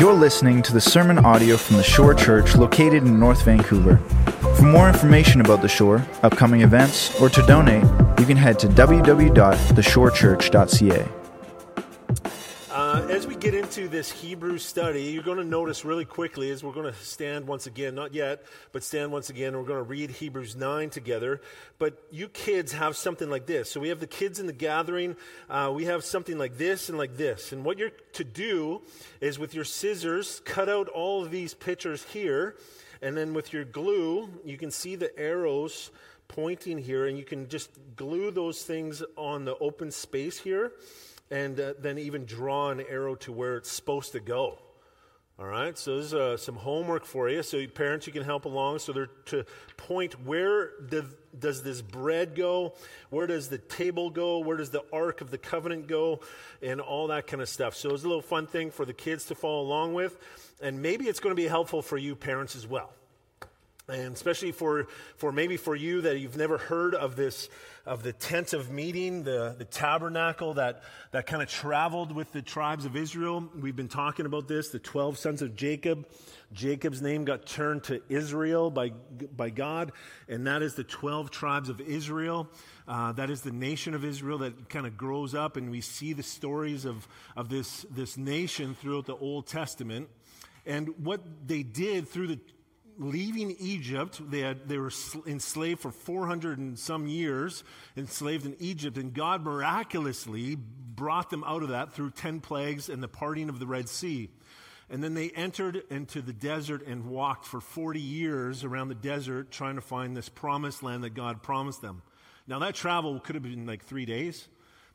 You're listening to the sermon audio from the Shore Church located in North Vancouver. For more information about the Shore, upcoming events, or to donate, you can head to www.theshorechurch.ca. Get into this Hebrew study, you're going to notice really quickly as we're going to stand once again, not yet, but stand once again, we're going to read Hebrews 9 together. But you kids have something like this. So we have the kids in the gathering, uh, we have something like this and like this. And what you're to do is with your scissors, cut out all of these pictures here, and then with your glue, you can see the arrows pointing here, and you can just glue those things on the open space here and uh, then even draw an arrow to where it's supposed to go. All right, so there's uh, some homework for you. So, parents, you can help along. So, they're to point where does, does this bread go? Where does the table go? Where does the Ark of the Covenant go? And all that kind of stuff. So, it's a little fun thing for the kids to follow along with. And maybe it's going to be helpful for you, parents, as well and especially for, for maybe for you that you've never heard of this of the tent of meeting the, the tabernacle that, that kind of traveled with the tribes of israel. We've been talking about this the 12 sons of jacob. Jacob's name got turned to israel by, by god and that is the 12 tribes of israel. Uh, that is the nation of israel that kind of grows up and we see the stories of, of this, this nation throughout the old testament. And what they did through the leaving Egypt. They, had, they were enslaved for 400 and some years, enslaved in Egypt, and God miraculously brought them out of that through 10 plagues and the parting of the Red Sea. And then they entered into the desert and walked for 40 years around the desert trying to find this promised land that God promised them. Now, that travel could have been like three days.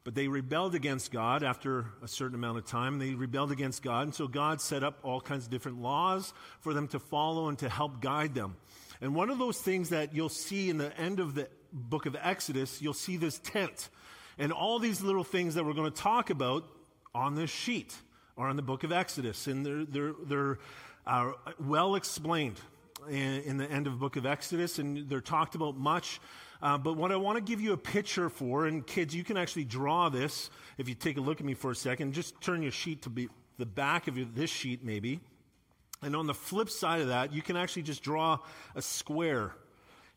But they rebelled against God after a certain amount of time. They rebelled against God. And so God set up all kinds of different laws for them to follow and to help guide them. And one of those things that you'll see in the end of the book of Exodus, you'll see this tent. And all these little things that we're going to talk about on this sheet are in the book of Exodus. And they're, they're, they're uh, well explained in, in the end of the book of Exodus. And they're talked about much. Uh, but what I want to give you a picture for, and kids, you can actually draw this if you take a look at me for a second. Just turn your sheet to be the back of your, this sheet, maybe. And on the flip side of that, you can actually just draw a square.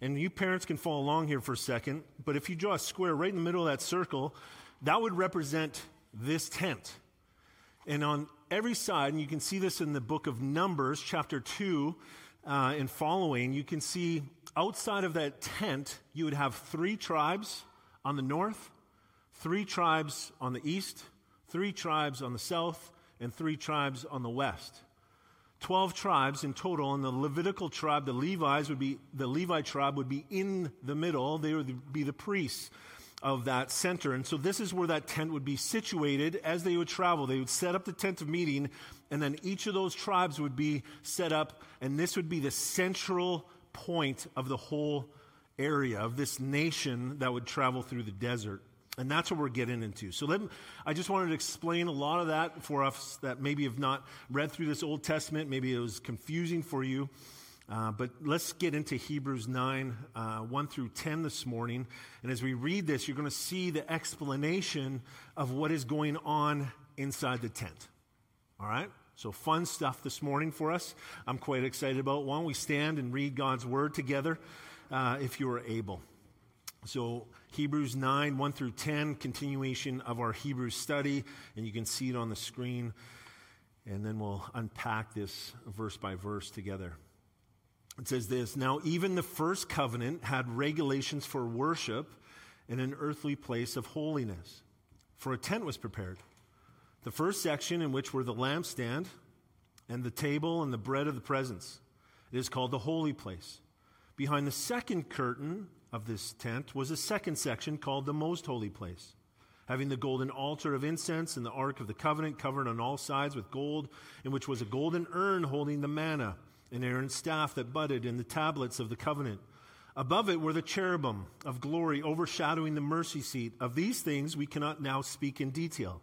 And you parents can follow along here for a second. But if you draw a square right in the middle of that circle, that would represent this tent. And on every side, and you can see this in the book of Numbers, chapter 2 uh, and following, you can see outside of that tent, you would have three tribes on the north, three tribes on the east, three tribes on the south, and three tribes on the west. Twelve tribes in total, and the Levitical tribe, the Levites would be the Levi tribe would be in the middle. They would be the priests of that center. And so this is where that tent would be situated as they would travel. They would set up the tent of meeting, and then each of those tribes would be set up, and this would be the central point of the whole area of this nation that would travel through the desert. And that's what we're getting into. So let me, I just wanted to explain a lot of that for us that maybe have not read through this Old Testament. Maybe it was confusing for you. Uh, but let's get into Hebrews 9, uh, 1 through 10 this morning. And as we read this, you're going to see the explanation of what is going on inside the tent. All right? So, fun stuff this morning for us. I'm quite excited about. Why don't we stand and read God's word together uh, if you are able? So, Hebrews 9, 1 through 10, continuation of our Hebrews study, and you can see it on the screen. And then we'll unpack this verse by verse together. It says this Now, even the first covenant had regulations for worship in an earthly place of holiness, for a tent was prepared the first section, in which were the lampstand and the table and the bread of the presence, it is called the holy place. Behind the second curtain of this tent was a second section called the most holy place, having the golden altar of incense and the ark of the covenant covered on all sides with gold, in which was a golden urn holding the manna, and Aaron's staff that budded, in the tablets of the covenant. Above it were the cherubim of glory overshadowing the mercy seat. Of these things we cannot now speak in detail.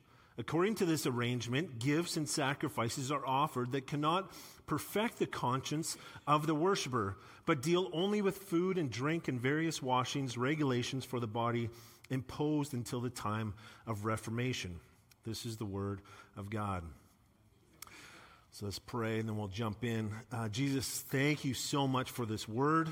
According to this arrangement, gifts and sacrifices are offered that cannot perfect the conscience of the worshiper, but deal only with food and drink and various washings, regulations for the body imposed until the time of Reformation. This is the word of God. So let's pray and then we'll jump in. Uh, Jesus, thank you so much for this word.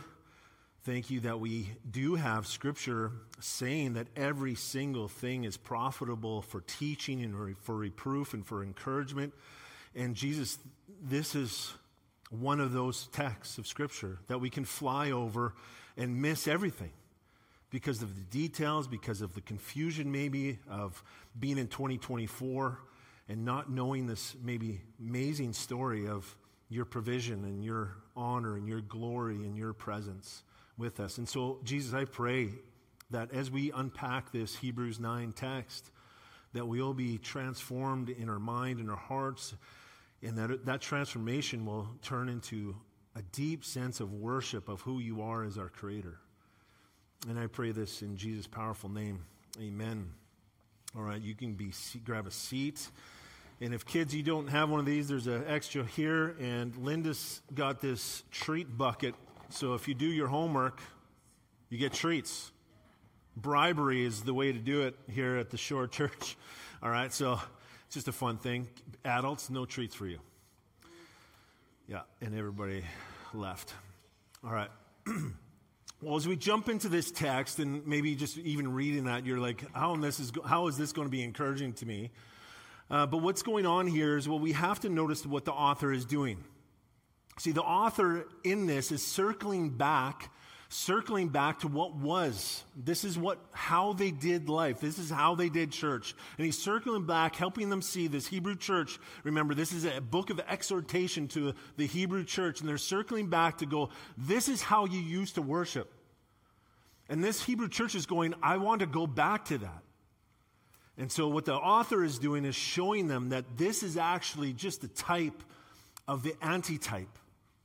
Thank you that we do have scripture saying that every single thing is profitable for teaching and for reproof and for encouragement. And Jesus, this is one of those texts of scripture that we can fly over and miss everything because of the details, because of the confusion maybe of being in 2024 and not knowing this maybe amazing story of your provision and your honor and your glory and your presence with us. And so, Jesus, I pray that as we unpack this Hebrews 9 text, that we'll be transformed in our mind and our hearts, and that that transformation will turn into a deep sense of worship of who you are as our Creator. And I pray this in Jesus' powerful name. Amen. All right, you can be grab a seat. And if kids, you don't have one of these, there's an extra here. And Linda's got this treat bucket. So if you do your homework, you get treats. Bribery is the way to do it here at the Shore Church. All right, so it's just a fun thing. Adults, no treats for you. Yeah, and everybody left. All right. well, as we jump into this text, and maybe just even reading that, you're like, how, this is, how is this going to be encouraging to me? Uh, but what's going on here is, well, we have to notice what the author is doing. See, the author in this is circling back, circling back to what was. This is what, how they did life. This is how they did church. And he's circling back, helping them see this Hebrew church. Remember, this is a book of exhortation to the Hebrew church. And they're circling back to go, this is how you used to worship. And this Hebrew church is going, I want to go back to that. And so, what the author is doing is showing them that this is actually just a type of the antitype,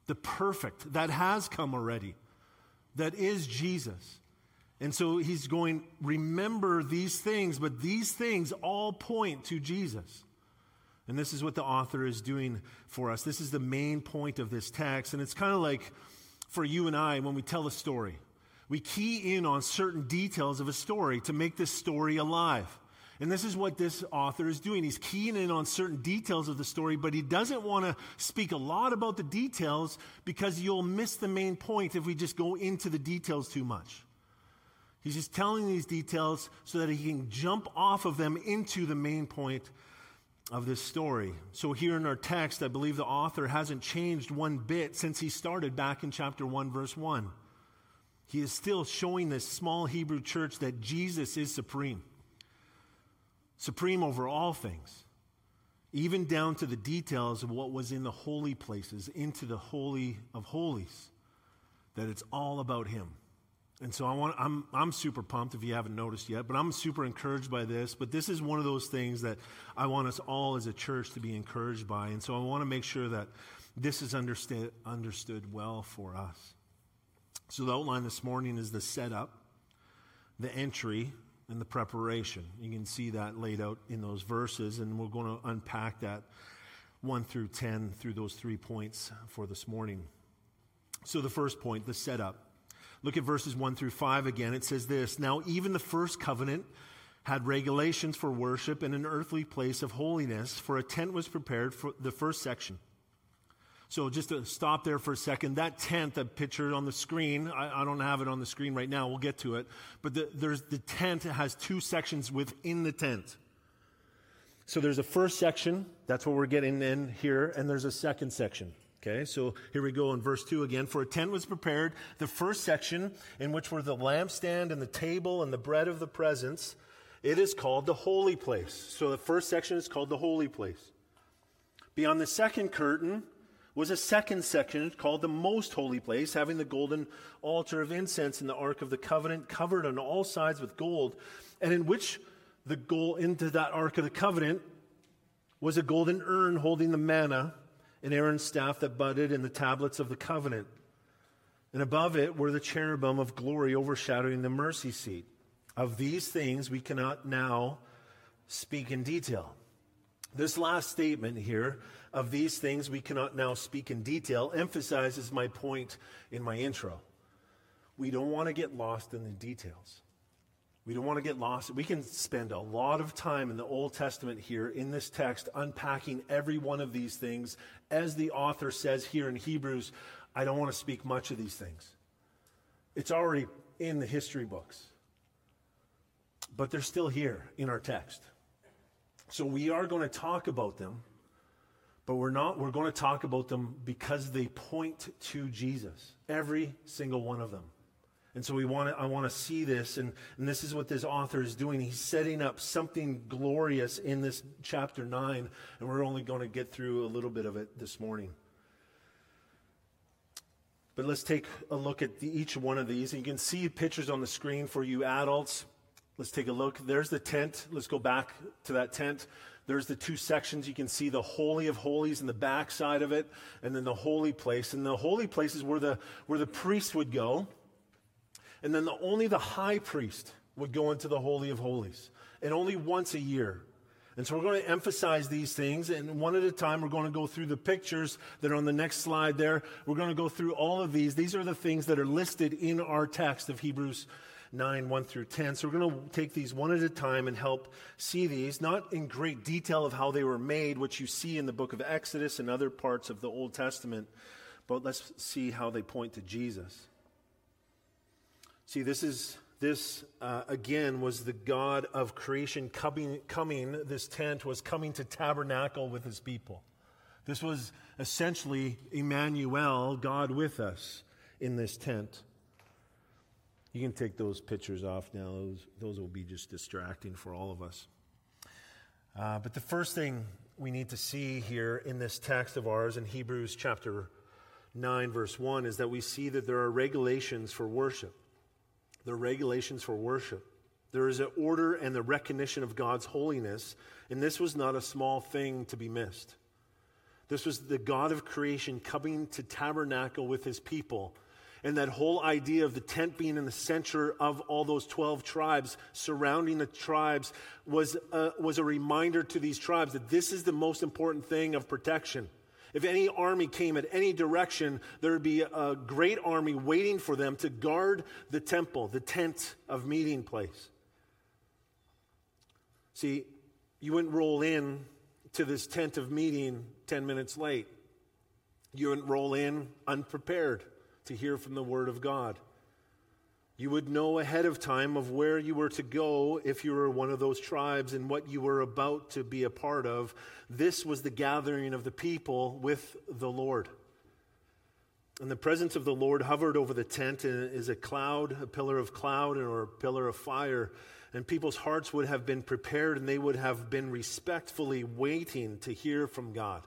the perfect that has come already, that is Jesus. And so he's going, remember these things, but these things all point to Jesus. And this is what the author is doing for us. This is the main point of this text. And it's kind of like for you and I when we tell a story. We key in on certain details of a story to make this story alive. And this is what this author is doing. He's keying in on certain details of the story, but he doesn't want to speak a lot about the details because you'll miss the main point if we just go into the details too much. He's just telling these details so that he can jump off of them into the main point of this story. So, here in our text, I believe the author hasn't changed one bit since he started back in chapter 1, verse 1. He is still showing this small Hebrew church that Jesus is supreme supreme over all things, even down to the details of what was in the holy places, into the Holy of Holies, that it's all about Him. And so I want, I'm, I'm super pumped if you haven't noticed yet, but I'm super encouraged by this. But this is one of those things that I want us all as a church to be encouraged by. And so I want to make sure that this is understood, understood well for us. So the outline this morning is the setup, the entry, and the preparation. You can see that laid out in those verses, and we're going to unpack that 1 through 10 through those three points for this morning. So, the first point, the setup. Look at verses 1 through 5 again. It says this Now, even the first covenant had regulations for worship in an earthly place of holiness, for a tent was prepared for the first section so just to stop there for a second, that tent that pictured on the screen, I, I, don't have it on the screen right now. We'll get to it. But the, there's the tent has two sections within the tent. So there's a first section. That's what we're getting in here. And there's a second section. Okay, so here we go in verse 2 again. For a tent was prepared, the first section, in which were the lampstand and the table and the bread of the presence. It is called the holy place. So the first section is called the holy place. Beyond the second curtain was a second section called the most holy place, having the golden altar of incense and the ark of the covenant covered on all sides with gold, and in which the gold into that ark of the covenant was a golden urn holding the manna and Aaron's staff that budded, and the tablets of the covenant. And above it were the cherubim of glory overshadowing the mercy seat. Of these things we cannot now speak in detail. This last statement here, of these things we cannot now speak in detail, emphasizes my point in my intro. We don't want to get lost in the details. We don't want to get lost. We can spend a lot of time in the Old Testament here in this text unpacking every one of these things. As the author says here in Hebrews, I don't want to speak much of these things. It's already in the history books, but they're still here in our text. So we are going to talk about them, but we're not, we're going to talk about them because they point to Jesus. Every single one of them. And so we want to, I want to see this, and, and this is what this author is doing. He's setting up something glorious in this chapter 9, and we're only going to get through a little bit of it this morning. But let's take a look at the, each one of these. And you can see pictures on the screen for you adults. Let's take a look. There's the tent. Let's go back to that tent. There's the two sections. You can see the Holy of Holies in the back side of it, and then the holy place. And the holy place is where the, where the priest would go. And then the, only the high priest would go into the Holy of Holies, and only once a year. And so we're going to emphasize these things, and one at a time, we're going to go through the pictures that are on the next slide there. We're going to go through all of these. These are the things that are listed in our text of Hebrews 9, 1 through 10. So we're going to take these one at a time and help see these, not in great detail of how they were made, which you see in the book of Exodus and other parts of the Old Testament, but let's see how they point to Jesus. See, this is this uh, again was the God of creation coming, coming. This tent was coming to tabernacle with his people. This was essentially Emmanuel, God with us, in this tent. You can take those pictures off now. Those, those will be just distracting for all of us. Uh, but the first thing we need to see here in this text of ours in Hebrews chapter 9, verse 1, is that we see that there are regulations for worship. There are regulations for worship. There is an order and the recognition of God's holiness, and this was not a small thing to be missed. This was the God of creation coming to tabernacle with his people. And that whole idea of the tent being in the center of all those 12 tribes, surrounding the tribes, was a, was a reminder to these tribes that this is the most important thing of protection. If any army came at any direction, there would be a great army waiting for them to guard the temple, the tent of meeting place. See, you wouldn't roll in to this tent of meeting 10 minutes late. You wouldn't roll in unprepared to hear from the Word of God. You would know ahead of time of where you were to go if you were one of those tribes and what you were about to be a part of. This was the gathering of the people with the Lord. And the presence of the Lord hovered over the tent is a cloud, a pillar of cloud, or a pillar of fire. And people's hearts would have been prepared and they would have been respectfully waiting to hear from God.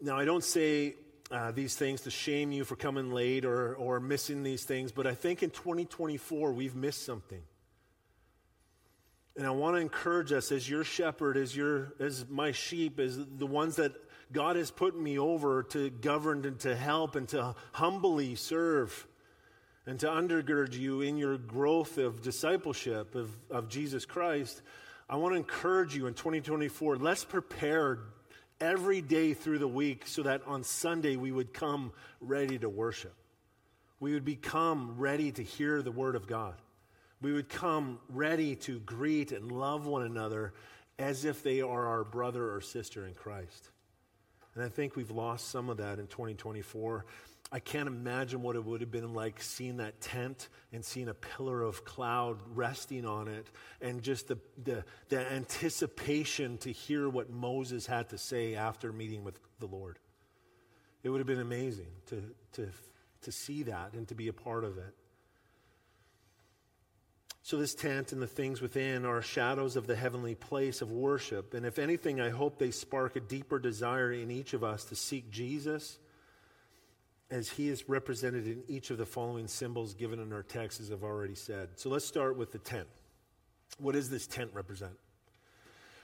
Now, I don't say uh, these things to shame you for coming late or, or missing these things, but I think in 2024 we've missed something. And I want to encourage us as your shepherd, as, your, as my sheep, as the ones that God has put me over to govern and to help and to humbly serve and to undergird you in your growth of discipleship of, of Jesus Christ. I want to encourage you in 2024, let's prepare every day through the week so that on Sunday we would come ready to worship. We would become ready to hear the Word of God. We would come ready to greet and love one another as if they are our brother or sister in Christ. And I think we've lost some of that in 2024. I can't imagine what it would have been like seeing that tent and seeing a pillar of cloud resting on it and just the, the, the, anticipation to hear what Moses had to say after meeting with the Lord. It would have been amazing to, to, to see that and to be a part of it. So, this tent and the things within are shadows of the heavenly place of worship. And if anything, I hope they spark a deeper desire in each of us to seek Jesus as he is represented in each of the following symbols given in our text, as I've already said. So let's start with the tent. What does this tent represent?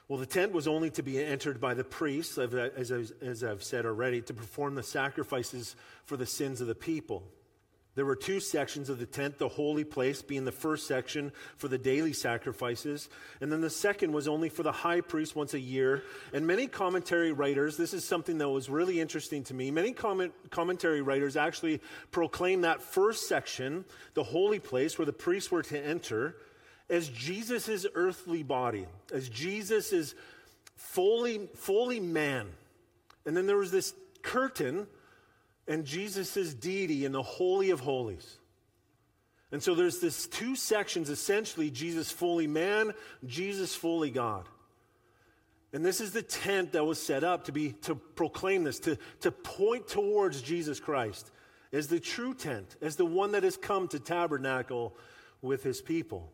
Well, the tent was only to be entered by the priests, as, I've said already, to perform the sacrifices for the sins of the people. There were two sections of the tent, the holy place being the first section for the daily sacrifices, and then the second was only for the high priest once a year. And many commentary writers, this is something that was really interesting to me, many comment, commentary writers actually proclaim that first section, the holy place where the priests were to enter, as Jesus' earthly body, as Jesus fully, fully man. And then there was this curtain and Jesus' deity in the Holy of Holies. And so there's this two sections essentially Jesus fully man, Jesus fully God. And this is the tent that was set up to be to proclaim this, to, to point towards Jesus Christ as the true tent, as the one that has come to tabernacle with his people.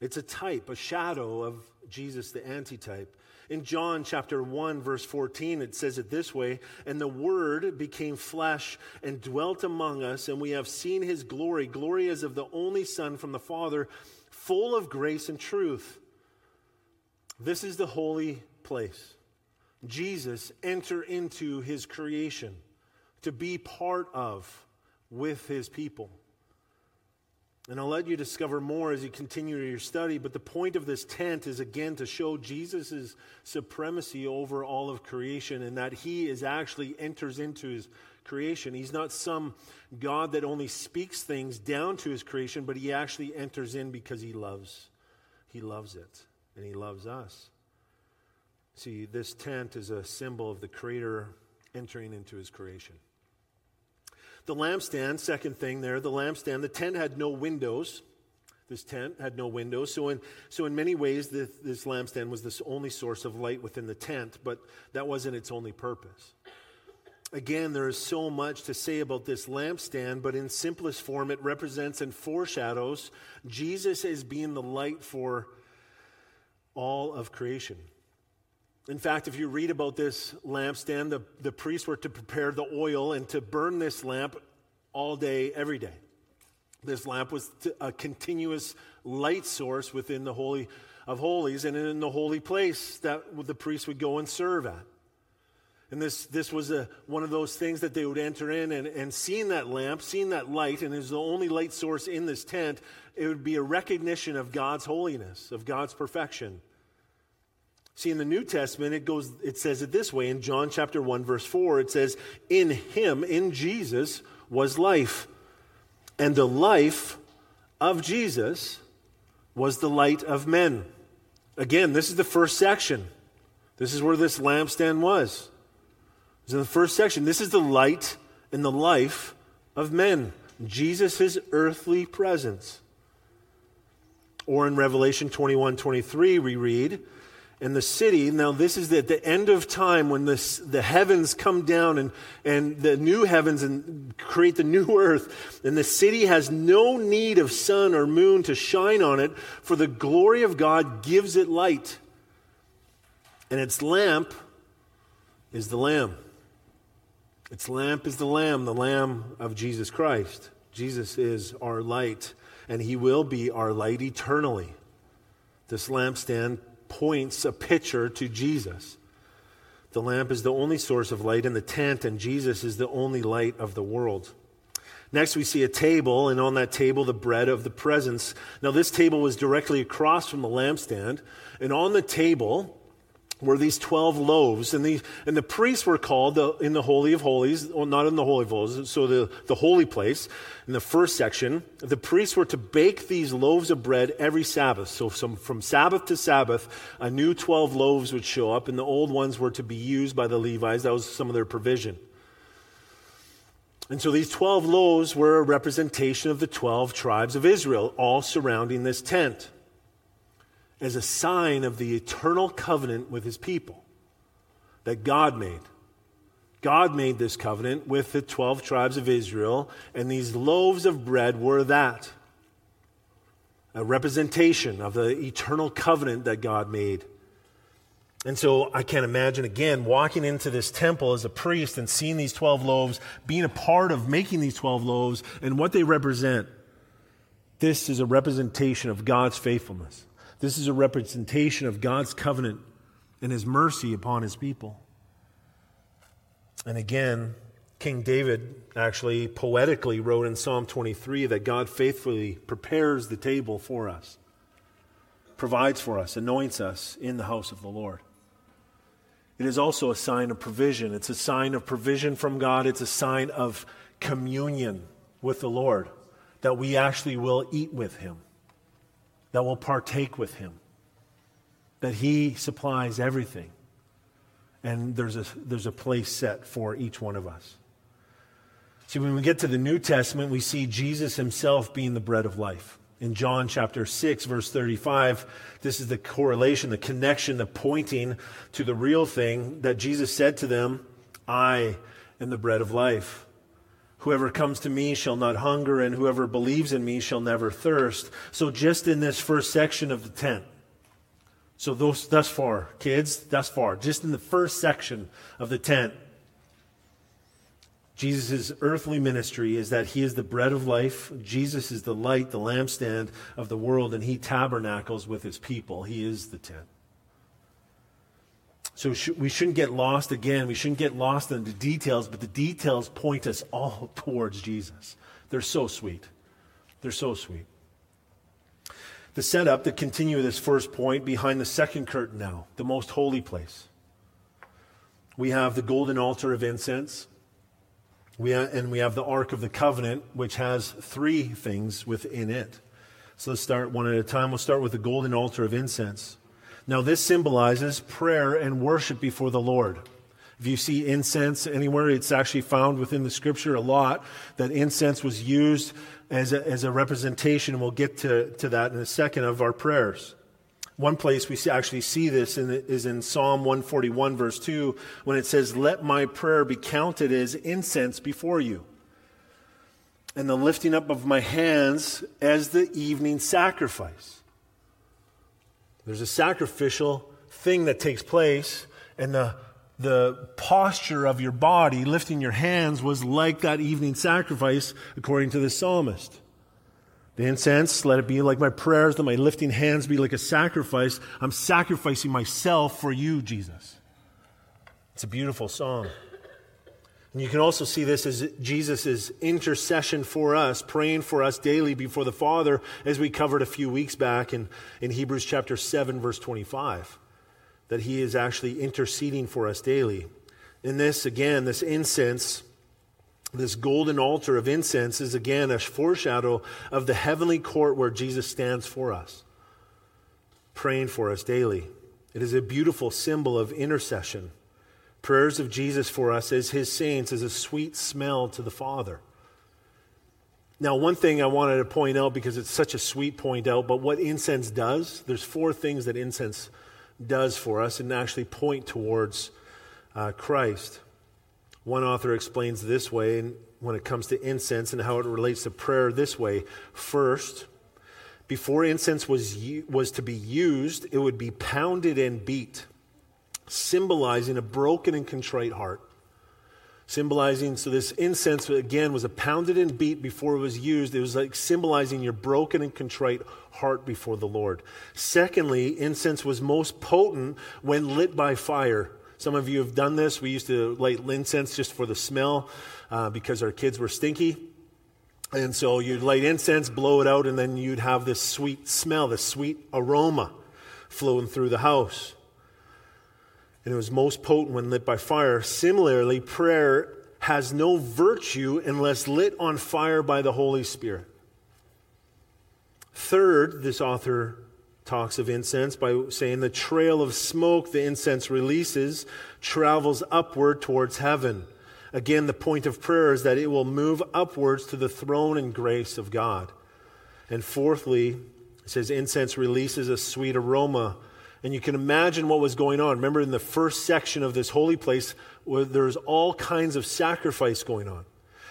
It's a type, a shadow of Jesus, the antitype. In John chapter 1, verse 14, it says it this way And the Word became flesh and dwelt among us, and we have seen his glory. Glory as of the only Son from the Father, full of grace and truth. This is the holy place. Jesus enter into his creation to be part of with his people. And I'll let you discover more as you continue your study, but the point of this tent is again to show Jesus' supremacy over all of creation and that he is actually enters into his creation. He's not some God that only speaks things down to his creation, but he actually enters in because he loves. He loves it, and he loves us. See, this tent is a symbol of the creator entering into his creation. The lampstand, second thing there, the lampstand, the tent had no windows. This tent had no windows. So, in, so in many ways, this, this lampstand was the only source of light within the tent, but that wasn't its only purpose. Again, there is so much to say about this lampstand, but in simplest form, it represents and foreshadows Jesus as being the light for all of creation. In fact, if you read about this lampstand, the, the priests were to prepare the oil and to burn this lamp all day, every day. This lamp was a continuous light source within the Holy of Holies and in the holy place that the priests would go and serve at. And this, this was a, one of those things that they would enter in and, and seeing that lamp, seeing that light, and is the only light source in this tent, it would be a recognition of God's holiness, of God's perfection. See, in the New Testament, it goes, it says it this way in John chapter 1, verse 4, it says, In him, in Jesus, was life. And the life of Jesus was the light of men. Again, this is the first section. This is where this lampstand was. It's in the first section. This is the light and the life of men. Jesus' earthly presence. Or in Revelation 21 23, we read, and the city. Now, this is at the end of time when this, the heavens come down and, and the new heavens and create the new earth. And the city has no need of sun or moon to shine on it, for the glory of God gives it light. And its lamp is the Lamb. Its lamp is the Lamb, the Lamb of Jesus Christ. Jesus is our light, and He will be our light eternally. This lampstand points a picture to Jesus. The lamp is the only source of light in the tent, and Jesus is the only light of the world. Next, we see a table, and on that table, the bread of the presence. Now, this table was directly across from the lampstand, and on the table were these 12 loaves. And the, and the priests were called the, in the Holy of Holies, well, not in the Holy of Holies, so the, the holy place, in the first section. The priests were to bake these loaves of bread every Sabbath. So some, from Sabbath to Sabbath, a new 12 loaves would show up, and the old ones were to be used by the Levites. That was some of their provision. And so these 12 loaves were a representation of the 12 tribes of Israel, all surrounding this tent as a sign of the eternal covenant with his people that God made. God made this covenant with the 12 tribes of Israel, and these loaves of bread were that a representation of the eternal covenant that God made. And so I can't imagine again walking into this temple as a priest and seeing these 12 loaves, being a part of making these 12 loaves and what they represent. This is a representation of God's faithfulness. This is a representation of God's covenant and his mercy upon his people. And again, King David actually poetically wrote in Psalm 23 that God faithfully prepares the table for us, provides for us, anoints us in the house of the Lord. It is also a sign of provision. It's a sign of provision from God. It's a sign of communion with the Lord, that we actually will eat with Him, that we'll partake with Him, that He supplies everything. And there's a, there's a place set for each one of us. See, when we get to the New Testament, we see Jesus himself being the bread of life. In John chapter 6, verse 35, this is the correlation, the connection, the pointing to the real thing that Jesus said to them I am the bread of life. Whoever comes to me shall not hunger, and whoever believes in me shall never thirst. So, just in this first section of the tent, so those, thus far, kids, thus far, just in the first section of the tent, Jesus' earthly ministry is that he is the bread of life. Jesus is the light, the lampstand of the world, and he tabernacles with his people. He is the tent. So we shouldn't get lost again. We shouldn't get lost in the details, but the details point us all towards Jesus. They're so sweet. They're so sweet. The setup to continue this first point behind the second curtain now, the most holy place. We have the golden altar of incense. We ha- and we have the Ark of the Covenant, which has three things within it. So let's start one at a time. We'll start with the golden altar of incense. Now, this symbolizes prayer and worship before the Lord. If you see incense anywhere, it's actually found within the scripture a lot that incense was used as a, as a representation, we'll get to, to that in a second, of our prayers. One place we see, actually see this in, is in Psalm 141, verse 2, when it says, Let my prayer be counted as incense before you, and the lifting up of my hands as the evening sacrifice. There's a sacrificial thing that takes place, and the, the posture of your body, lifting your hands, was like that evening sacrifice, according to the psalmist. The incense, let it be like my prayers, let my lifting hands be like a sacrifice. I'm sacrificing myself for you, Jesus. It's a beautiful song. And you can also see this as Jesus' intercession for us, praying for us daily before the Father, as we covered a few weeks back in, in Hebrews chapter 7, verse 25, that he is actually interceding for us daily. In this, again, this incense this golden altar of incense is again a foreshadow of the heavenly court where Jesus stands for us, praying for us daily. It is a beautiful symbol of intercession. Prayers of Jesus for us as his saints is a sweet smell to the Father. Now, one thing I wanted to point out because it's such a sweet point out, but what incense does, there's four things that incense does for us and actually point towards uh, Christ. One author explains this way when it comes to incense and how it relates to prayer this way. First, before incense was, was to be used, it would be pounded and beat, symbolizing a broken and contrite heart. Symbolizing, so this incense again was a pounded and beat before it was used. It was like symbolizing your broken and contrite heart before the Lord. Secondly, incense was most potent when lit by fire. Some of you have done this. We used to light incense just for the smell uh, because our kids were stinky. And so you'd light incense, blow it out, and then you'd have this sweet smell, this sweet aroma flowing through the house. And it was most potent when lit by fire. Similarly, prayer has no virtue unless lit on fire by the Holy Spirit. Third, this author talks of incense by saying the trail of smoke the incense releases travels upward towards heaven. Again, the point of prayer is that it will move upwards to the throne and grace of God. And fourthly, it says incense releases a sweet aroma. And you can imagine what was going on. Remember, in the first section of this holy place, where there's all kinds of sacrifice going on.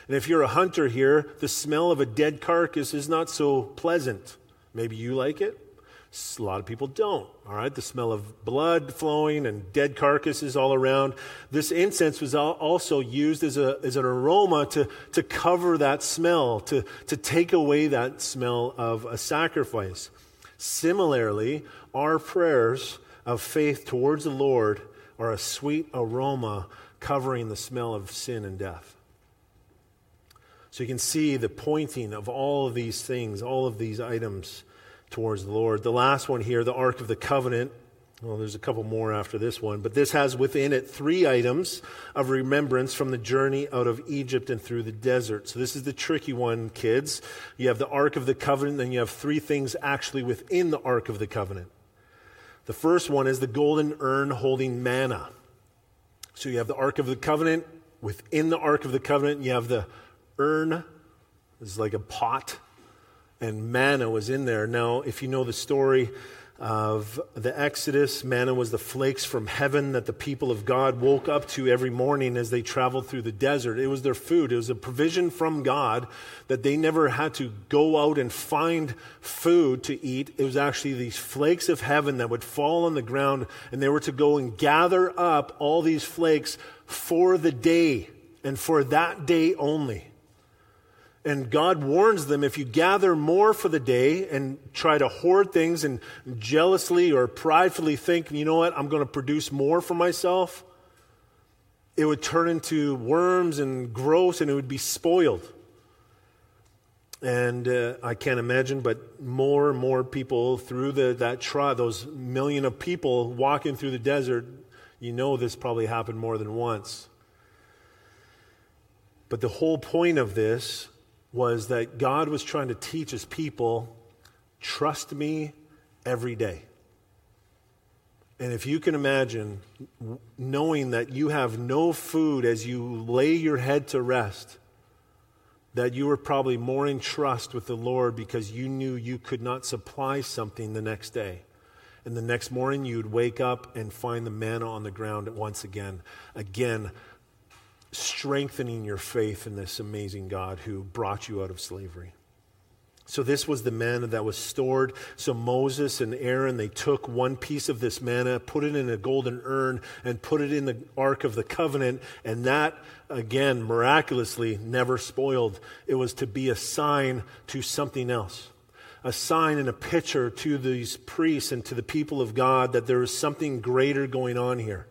And if you're a hunter here, the smell of a dead carcass is not so pleasant. Maybe you like it. A lot of people don't. All right, the smell of blood flowing and dead carcasses all around. This incense was also used as, a, as an aroma to, to cover that smell, to, to take away that smell of a sacrifice. Similarly, our prayers of faith towards the Lord are a sweet aroma covering the smell of sin and death. So you can see the pointing of all of these things, all of these items towards the Lord. The last one here, the Ark of the Covenant. Well, there's a couple more after this one, but this has within it three items of remembrance from the journey out of Egypt and through the desert. So this is the tricky one, kids. You have the Ark of the Covenant, then you have three things actually within the Ark of the Covenant. The first one is the golden urn holding manna. So you have the Ark of the Covenant. Within the Ark of the Covenant, you have the urn. It's like a pot, and manna was in there. Now, if you know the story, of the Exodus. Manna was the flakes from heaven that the people of God woke up to every morning as they traveled through the desert. It was their food, it was a provision from God that they never had to go out and find food to eat. It was actually these flakes of heaven that would fall on the ground, and they were to go and gather up all these flakes for the day and for that day only. And God warns them if you gather more for the day and try to hoard things and jealously or pridefully think, you know what, I'm going to produce more for myself, it would turn into worms and gross and it would be spoiled. And uh, I can't imagine, but more and more people through the, that trial, those million of people walking through the desert, you know this probably happened more than once. But the whole point of this was that God was trying to teach his people trust me every day. And if you can imagine knowing that you have no food as you lay your head to rest, that you were probably more in trust with the Lord because you knew you could not supply something the next day. And the next morning you'd wake up and find the manna on the ground once again. Again, strengthening your faith in this amazing God who brought you out of slavery. So, this was the manna that was stored. So, Moses and Aaron, they took one piece of this manna, put it in a golden urn, and put it in the Ark of the Covenant. And that, again, miraculously never spoiled. It was to be a sign to something else a sign and a picture to these priests and to the people of God that there is something greater going on here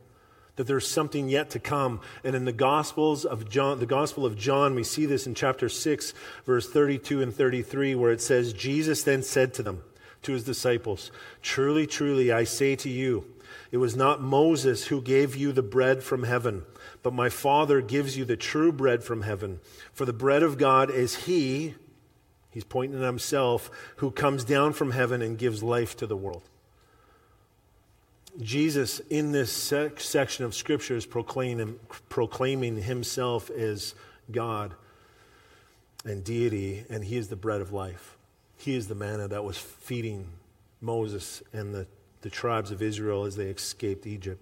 that there's something yet to come. And in the Gospels of John, the Gospel of John, we see this in chapter 6, verse 32 and 33, where it says, Jesus then said to them, to his disciples, Truly, truly, I say to you, it was not Moses who gave you the bread from heaven, but my Father gives you the true bread from heaven. For the bread of God is He, He's pointing at Himself, who comes down from heaven and gives life to the world. Jesus, in this sec- section of Scripture, is proclaiming, proclaiming himself as God and deity, and he is the bread of life. He is the manna that was feeding Moses and the, the tribes of Israel as they escaped Egypt.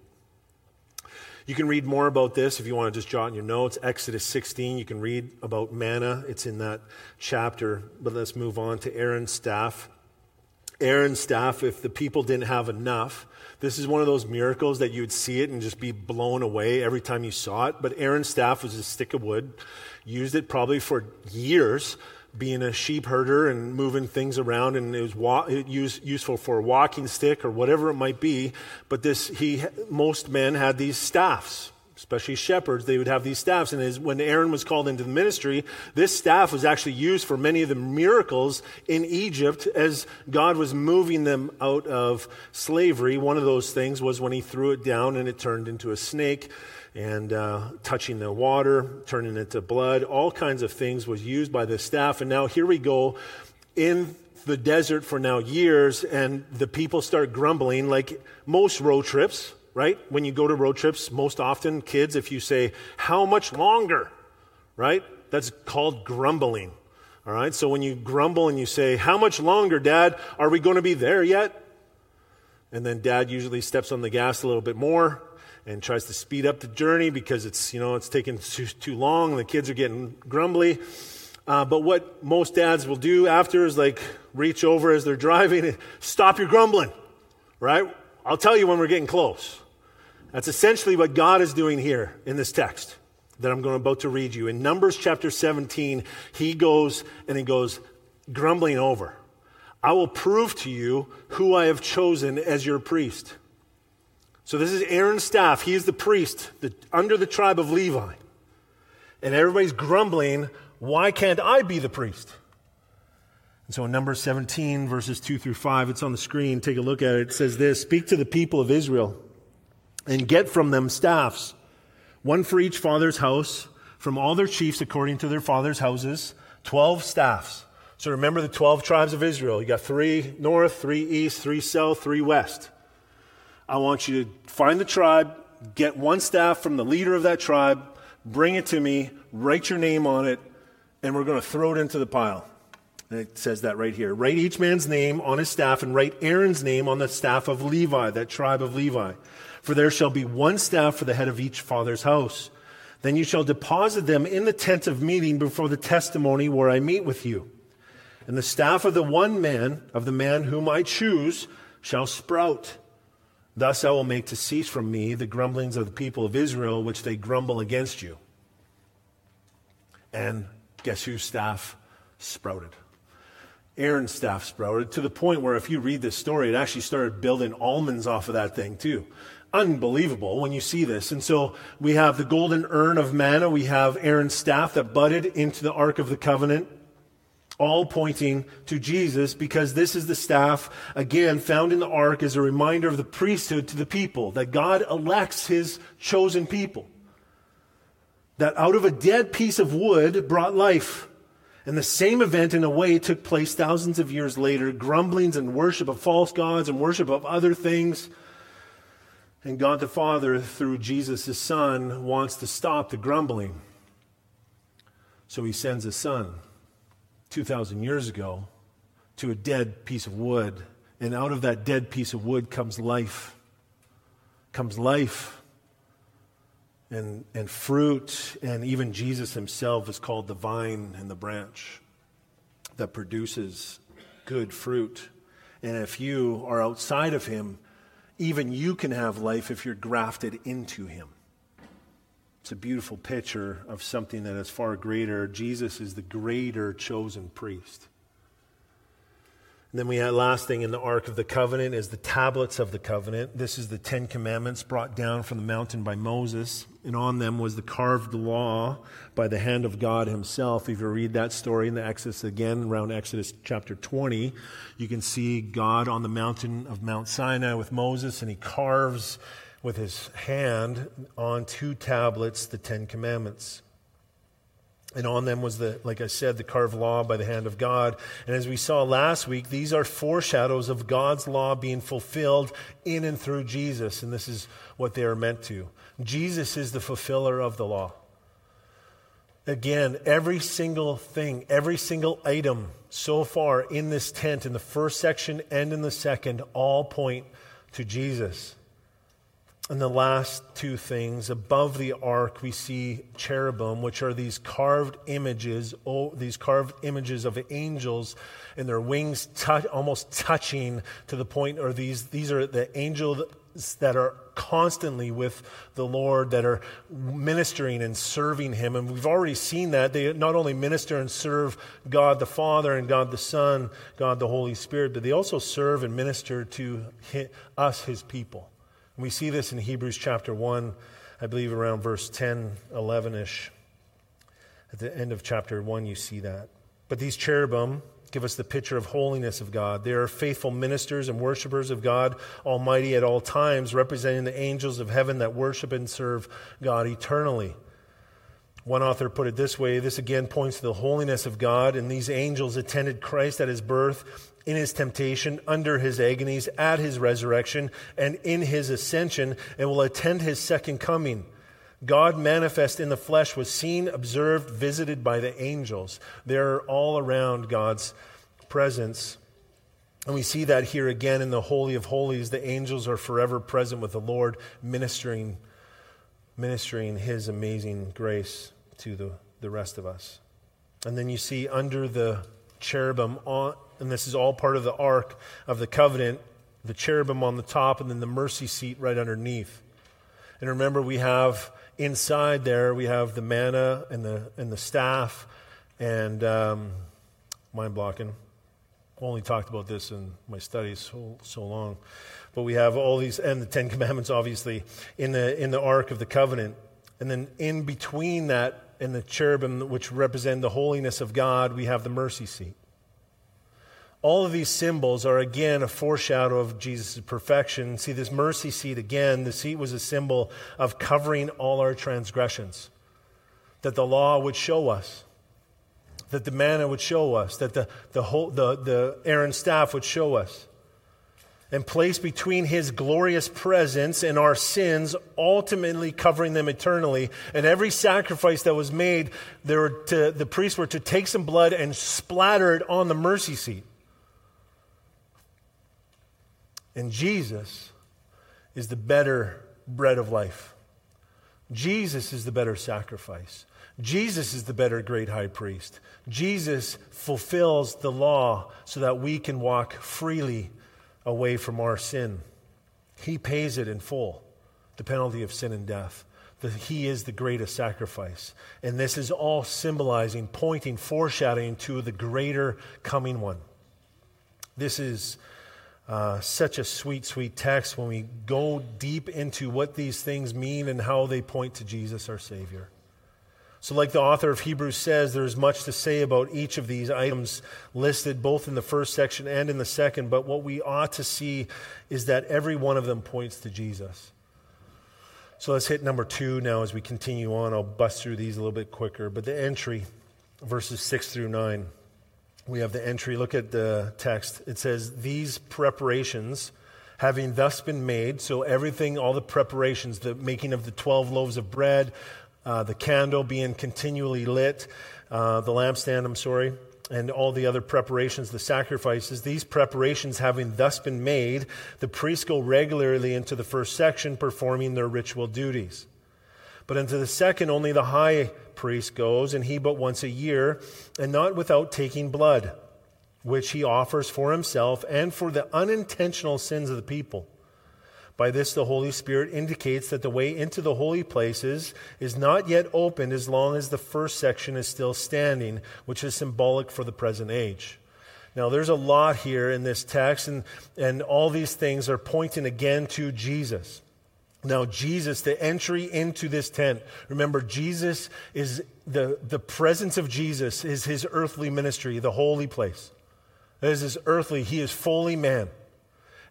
You can read more about this if you want to just jot in your notes. Exodus 16, you can read about manna. It's in that chapter. But let's move on to Aaron's staff. Aaron's staff, if the people didn't have enough, this is one of those miracles that you would see it and just be blown away every time you saw it. But Aaron's staff was a stick of wood, used it probably for years, being a sheep herder and moving things around, and it was wa- it useful for a walking stick or whatever it might be. But this, he, most men had these staffs especially shepherds, they would have these staffs. And as, when Aaron was called into the ministry, this staff was actually used for many of the miracles in Egypt as God was moving them out of slavery. One of those things was when he threw it down and it turned into a snake and uh, touching the water, turning it to blood. All kinds of things was used by this staff. And now here we go in the desert for now years, and the people start grumbling like most road trips right? When you go to road trips, most often, kids, if you say, How much longer? Right? That's called grumbling. All right? So when you grumble and you say, How much longer, Dad? Are we going to be there yet? And then dad usually steps on the gas a little bit more and tries to speed up the journey because it's, you know, it's taking too, too long and the kids are getting grumbly. Uh, but what most dads will do after is like reach over as they're driving and stop your grumbling, right? I'll tell you when we're getting close. That's essentially what God is doing here in this text that I'm going about to read you. In Numbers chapter 17, he goes and he goes grumbling over. I will prove to you who I have chosen as your priest. So this is Aaron's staff. He is the priest the, under the tribe of Levi. And everybody's grumbling, why can't I be the priest? And so in Numbers 17, verses 2 through 5, it's on the screen. Take a look at it. It says this Speak to the people of Israel and get from them staffs, one for each father's house, from all their chiefs according to their father's houses, 12 staffs. So remember the 12 tribes of Israel. You got three north, three east, three south, three west. I want you to find the tribe, get one staff from the leader of that tribe, bring it to me, write your name on it, and we're going to throw it into the pile. And it says that right here. Write each man's name on his staff and write Aaron's name on the staff of Levi, that tribe of Levi. For there shall be one staff for the head of each father's house. Then you shall deposit them in the tent of meeting before the testimony where I meet with you. And the staff of the one man, of the man whom I choose, shall sprout. Thus I will make to cease from me the grumblings of the people of Israel, which they grumble against you. And guess whose staff sprouted? Aaron's staff sprouted to the point where, if you read this story, it actually started building almonds off of that thing, too. Unbelievable when you see this. And so we have the golden urn of manna, we have Aaron's staff that budded into the Ark of the Covenant, all pointing to Jesus because this is the staff, again, found in the Ark as a reminder of the priesthood to the people, that God elects his chosen people. That out of a dead piece of wood brought life. And the same event, in a way, took place thousands of years later grumblings and worship of false gods and worship of other things. And God the Father, through Jesus his Son, wants to stop the grumbling. So he sends his Son 2,000 years ago to a dead piece of wood. And out of that dead piece of wood comes life. Comes life and, and fruit, and even Jesus himself is called the vine and the branch that produces good fruit. And if you are outside of him, even you can have life if you're grafted into him. It's a beautiful picture of something that is far greater. Jesus is the greater chosen priest. And then we had last thing in the Ark of the Covenant is the tablets of the covenant. This is the Ten Commandments brought down from the mountain by Moses. And on them was the carved law by the hand of God himself. If you read that story in the Exodus again, around Exodus chapter 20, you can see God on the mountain of Mount Sinai with Moses, and he carves with his hand on two tablets the Ten Commandments. And on them was the, like I said, the carved law by the hand of God. And as we saw last week, these are foreshadows of God's law being fulfilled in and through Jesus. And this is what they are meant to. Jesus is the fulfiller of the law. Again, every single thing, every single item so far in this tent, in the first section and in the second, all point to Jesus. And the last two things above the ark, we see cherubim, which are these carved images, oh, these carved images of angels, and their wings touch, almost touching to the point, or these these are the angels that are constantly with the Lord, that are ministering and serving Him. And we've already seen that they not only minister and serve God the Father and God the Son, God the Holy Spirit, but they also serve and minister to us, His people. We see this in Hebrews chapter 1, I believe around verse 10, 11 ish. At the end of chapter 1, you see that. But these cherubim give us the picture of holiness of God. They are faithful ministers and worshipers of God Almighty at all times, representing the angels of heaven that worship and serve God eternally. One author put it this way this again points to the holiness of God, and these angels attended Christ at his birth in his temptation, under his agonies, at his resurrection, and in his ascension, and will attend his second coming. God manifest in the flesh was seen, observed, visited by the angels. They're all around God's presence. And we see that here again in the Holy of Holies. The angels are forever present with the Lord, ministering, ministering his amazing grace to the, the rest of us. And then you see under the cherubim on, and this is all part of the ark of the covenant, the cherubim on the top, and then the mercy seat right underneath. And remember, we have inside there, we have the manna and the, and the staff, and um, mind blocking. Only talked about this in my studies so, so long. But we have all these, and the Ten Commandments, obviously, in the, in the Ark of the Covenant. And then in between that and the cherubim, which represent the holiness of God, we have the mercy seat. All of these symbols are again a foreshadow of Jesus' perfection. See, this mercy seat, again, the seat was a symbol of covering all our transgressions, that the law would show us that the manna would show us, that the, the, whole, the, the Aaron's staff would show us. And placed between his glorious presence and our sins, ultimately covering them eternally. And every sacrifice that was made, to, the priests were to take some blood and splatter it on the mercy seat. And Jesus is the better bread of life. Jesus is the better sacrifice. Jesus is the better great high priest. Jesus fulfills the law so that we can walk freely away from our sin. He pays it in full, the penalty of sin and death. He is the greatest sacrifice. And this is all symbolizing, pointing, foreshadowing to the greater coming one. This is uh, such a sweet, sweet text when we go deep into what these things mean and how they point to Jesus, our Savior. So, like the author of Hebrews says, there's much to say about each of these items listed both in the first section and in the second, but what we ought to see is that every one of them points to Jesus. So, let's hit number two now as we continue on. I'll bust through these a little bit quicker. But the entry, verses 6 through 9. We have the entry. Look at the text. It says, These preparations having thus been made, so everything, all the preparations, the making of the 12 loaves of bread, uh, the candle being continually lit, uh, the lampstand, I'm sorry, and all the other preparations, the sacrifices, these preparations having thus been made, the priests go regularly into the first section performing their ritual duties. But into the second, only the high priest goes, and he but once a year, and not without taking blood, which he offers for himself and for the unintentional sins of the people. By this, the Holy Spirit indicates that the way into the holy places is not yet opened as long as the first section is still standing, which is symbolic for the present age. Now, there's a lot here in this text, and, and all these things are pointing again to Jesus. Now, Jesus, the entry into this tent, remember, Jesus is the, the presence of Jesus is his earthly ministry, the holy place. That is earthly, he is fully man.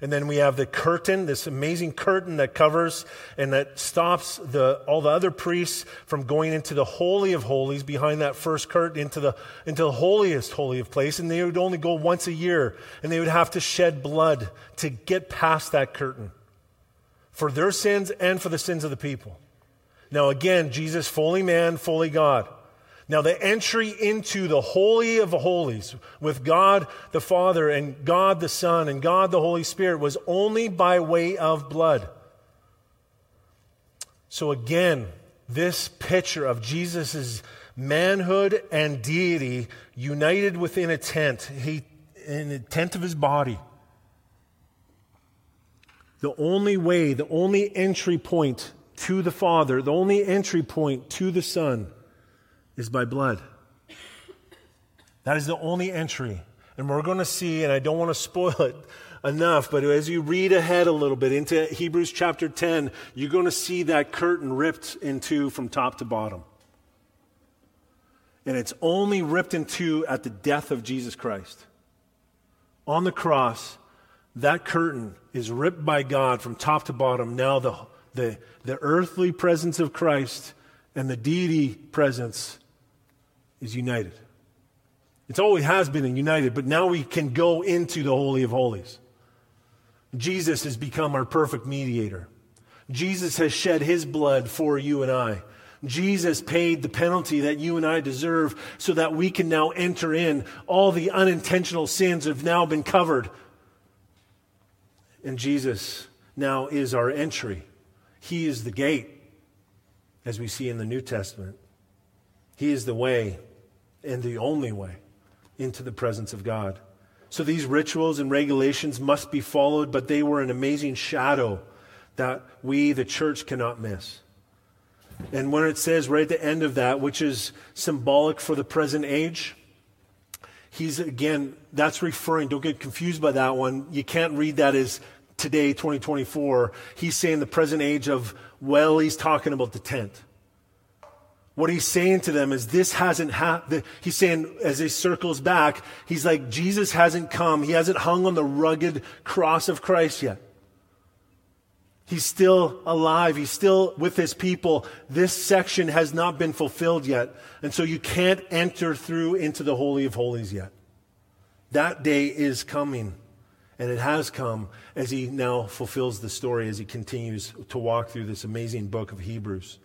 And then we have the curtain, this amazing curtain that covers and that stops the, all the other priests from going into the Holy of Holies behind that first curtain into the, into the holiest holy of place. And they would only go once a year and they would have to shed blood to get past that curtain for their sins and for the sins of the people. Now, again, Jesus, fully man, fully God. Now, the entry into the Holy of Holies with God the Father and God the Son and God the Holy Spirit was only by way of blood. So, again, this picture of Jesus' manhood and deity united within a tent, he, in the tent of his body. The only way, the only entry point to the Father, the only entry point to the Son is by blood. That is the only entry. And we're going to see, and I don't want to spoil it enough, but as you read ahead a little bit into Hebrews chapter 10, you're going to see that curtain ripped in two from top to bottom. And it's only ripped in two at the death of Jesus Christ. On the cross, that curtain is ripped by God from top to bottom. Now, the, the, the earthly presence of Christ and the deity presence is united. It's always has been united, but now we can go into the Holy of Holies. Jesus has become our perfect mediator. Jesus has shed his blood for you and I. Jesus paid the penalty that you and I deserve so that we can now enter in. All the unintentional sins have now been covered. And Jesus now is our entry. He is the gate, as we see in the New Testament. He is the way and the only way into the presence of God. So these rituals and regulations must be followed, but they were an amazing shadow that we, the church, cannot miss. And when it says right at the end of that, which is symbolic for the present age, he's again, that's referring, don't get confused by that one. You can't read that as today, 2024, he's saying the present age of, well, he's talking about the tent. What he's saying to them is this hasn't happened. He's saying, as he circles back, he's like, Jesus hasn't come. He hasn't hung on the rugged cross of Christ yet. He's still alive. He's still with his people. This section has not been fulfilled yet. And so you can't enter through into the Holy of Holies yet. That day is coming. And it has come as he now fulfills the story, as he continues to walk through this amazing book of Hebrews.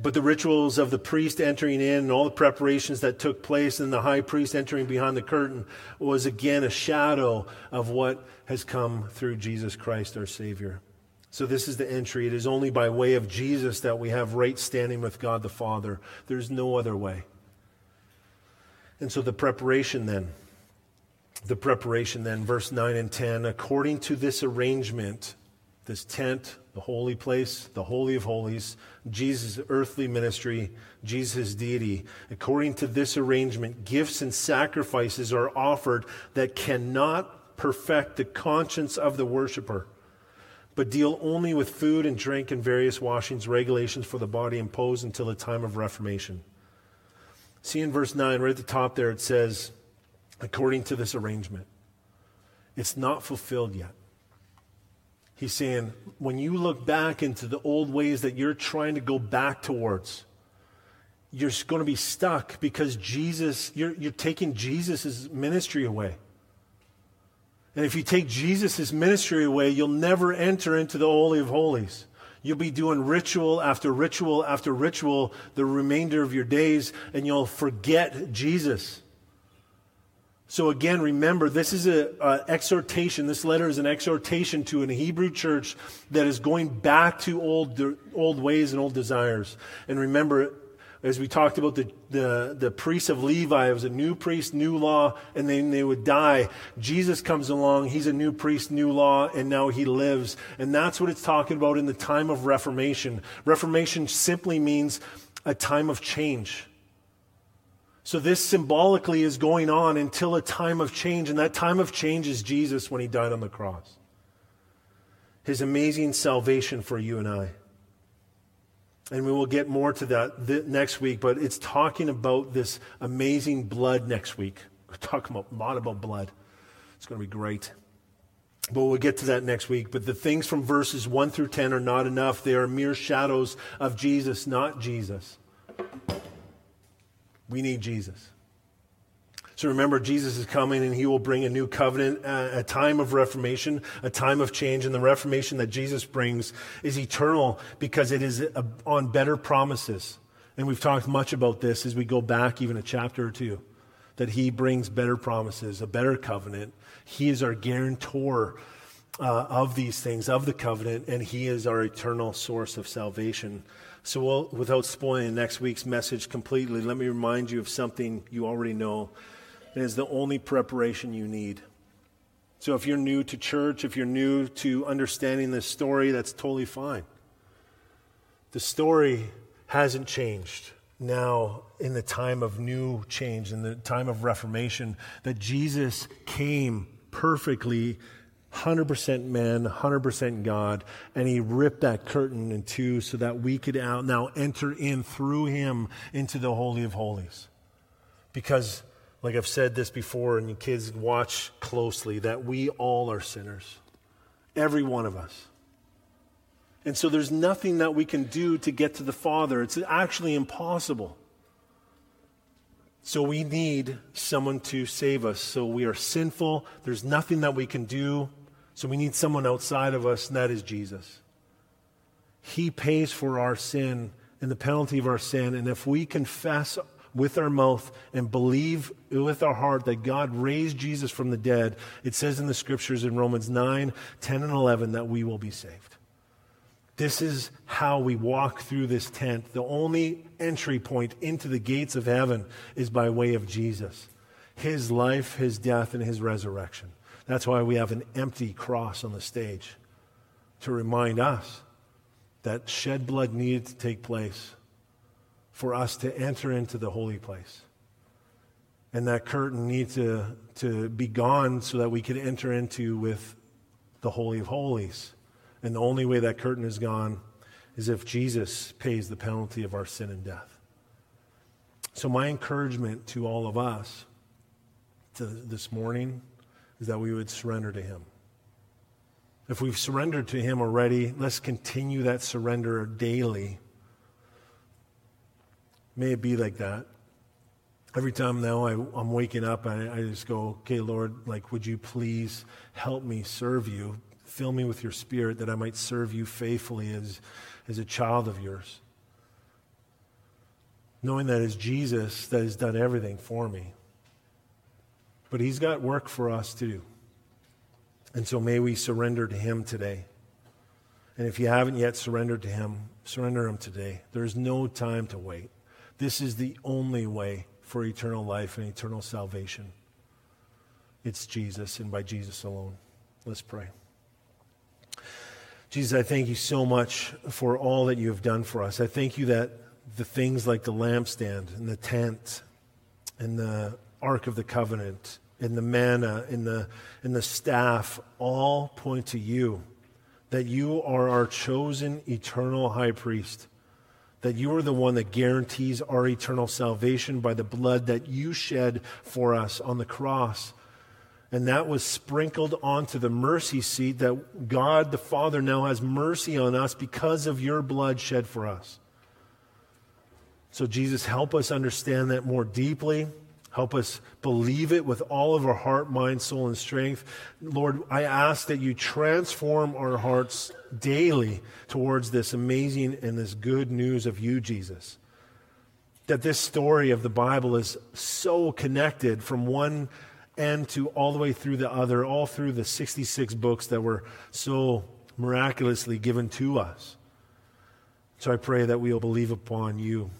But the rituals of the priest entering in and all the preparations that took place and the high priest entering behind the curtain was again a shadow of what has come through Jesus Christ our Savior. So, this is the entry. It is only by way of Jesus that we have right standing with God the Father. There's no other way. And so, the preparation then, the preparation then, verse 9 and 10, according to this arrangement, this tent, the holy place, the Holy of Holies, Jesus' earthly ministry, Jesus' deity. According to this arrangement, gifts and sacrifices are offered that cannot perfect the conscience of the worshiper, but deal only with food and drink and various washings, regulations for the body imposed until the time of Reformation. See in verse 9, right at the top there, it says, according to this arrangement. It's not fulfilled yet. He's saying, when you look back into the old ways that you're trying to go back towards, you're going to be stuck because Jesus, you're, you're taking Jesus' ministry away. And if you take Jesus' ministry away, you'll never enter into the Holy of Holies. You'll be doing ritual after ritual after ritual the remainder of your days, and you'll forget Jesus. So again, remember, this is an exhortation. This letter is an exhortation to an Hebrew church that is going back to old, old ways and old desires. And remember, as we talked about the, the, the priests of Levi, it was a new priest, new law, and then they would die. Jesus comes along, he's a new priest, new law, and now he lives. And that's what it's talking about in the time of Reformation. Reformation simply means a time of change. So, this symbolically is going on until a time of change, and that time of change is Jesus when he died on the cross. His amazing salvation for you and I. And we will get more to that next week, but it's talking about this amazing blood next week. We're talking about, a lot about blood. It's going to be great. But we'll get to that next week. But the things from verses 1 through 10 are not enough. They are mere shadows of Jesus, not Jesus. We need Jesus. So remember, Jesus is coming and he will bring a new covenant, a time of reformation, a time of change. And the reformation that Jesus brings is eternal because it is on better promises. And we've talked much about this as we go back even a chapter or two, that he brings better promises, a better covenant. He is our guarantor uh, of these things, of the covenant, and he is our eternal source of salvation. So, we'll, without spoiling next week's message completely, let me remind you of something you already know. It is the only preparation you need. So, if you're new to church, if you're new to understanding this story, that's totally fine. The story hasn't changed now in the time of new change, in the time of Reformation, that Jesus came perfectly 100% man, 100% God, and he ripped that curtain in two so that we could out now enter in through him into the Holy of Holies. Because, like I've said this before, and you kids watch closely, that we all are sinners. Every one of us. And so there's nothing that we can do to get to the Father. It's actually impossible. So we need someone to save us. So we are sinful. There's nothing that we can do. So we need someone outside of us, and that is Jesus. He pays for our sin and the penalty of our sin. And if we confess with our mouth and believe with our heart that God raised Jesus from the dead, it says in the scriptures in Romans 9, 10, and 11 that we will be saved. This is how we walk through this tent. The only entry point into the gates of heaven is by way of Jesus, his life, his death, and his resurrection. That's why we have an empty cross on the stage to remind us that shed blood needed to take place for us to enter into the holy place. And that curtain needs to, to be gone so that we could enter into with the Holy of Holies. And the only way that curtain is gone is if Jesus pays the penalty of our sin and death. So, my encouragement to all of us to this morning is that we would surrender to Him. If we've surrendered to Him already, let's continue that surrender daily. May it be like that. Every time now I, am waking up, I, I just go, okay, Lord, like, would you please help me serve you? Fill me with your spirit that I might serve you faithfully as, as a child of yours. Knowing that it's Jesus that has done everything for me. But He's got work for us to do. And so may we surrender to Him today. And if you haven't yet surrendered to Him, surrender Him today. There's no time to wait. This is the only way for eternal life and eternal salvation. It's Jesus and by Jesus alone. Let's pray. Jesus, I thank you so much for all that you have done for us. I thank you that the things like the lampstand and the tent and the Ark of the Covenant and the manna and the, and the staff all point to you, that you are our chosen eternal high priest, that you are the one that guarantees our eternal salvation by the blood that you shed for us on the cross. And that was sprinkled onto the mercy seat that God the Father now has mercy on us because of your blood shed for us. So, Jesus, help us understand that more deeply. Help us believe it with all of our heart, mind, soul, and strength. Lord, I ask that you transform our hearts daily towards this amazing and this good news of you, Jesus. That this story of the Bible is so connected from one end to all the way through the other, all through the 66 books that were so miraculously given to us. So I pray that we will believe upon you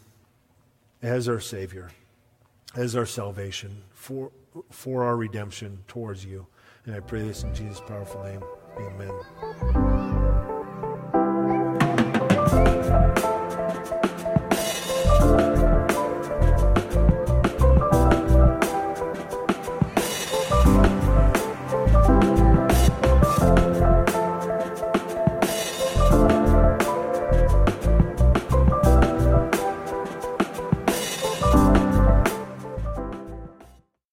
as our Savior as our salvation, for, for our redemption towards you. And I pray this in Jesus' powerful name. Amen.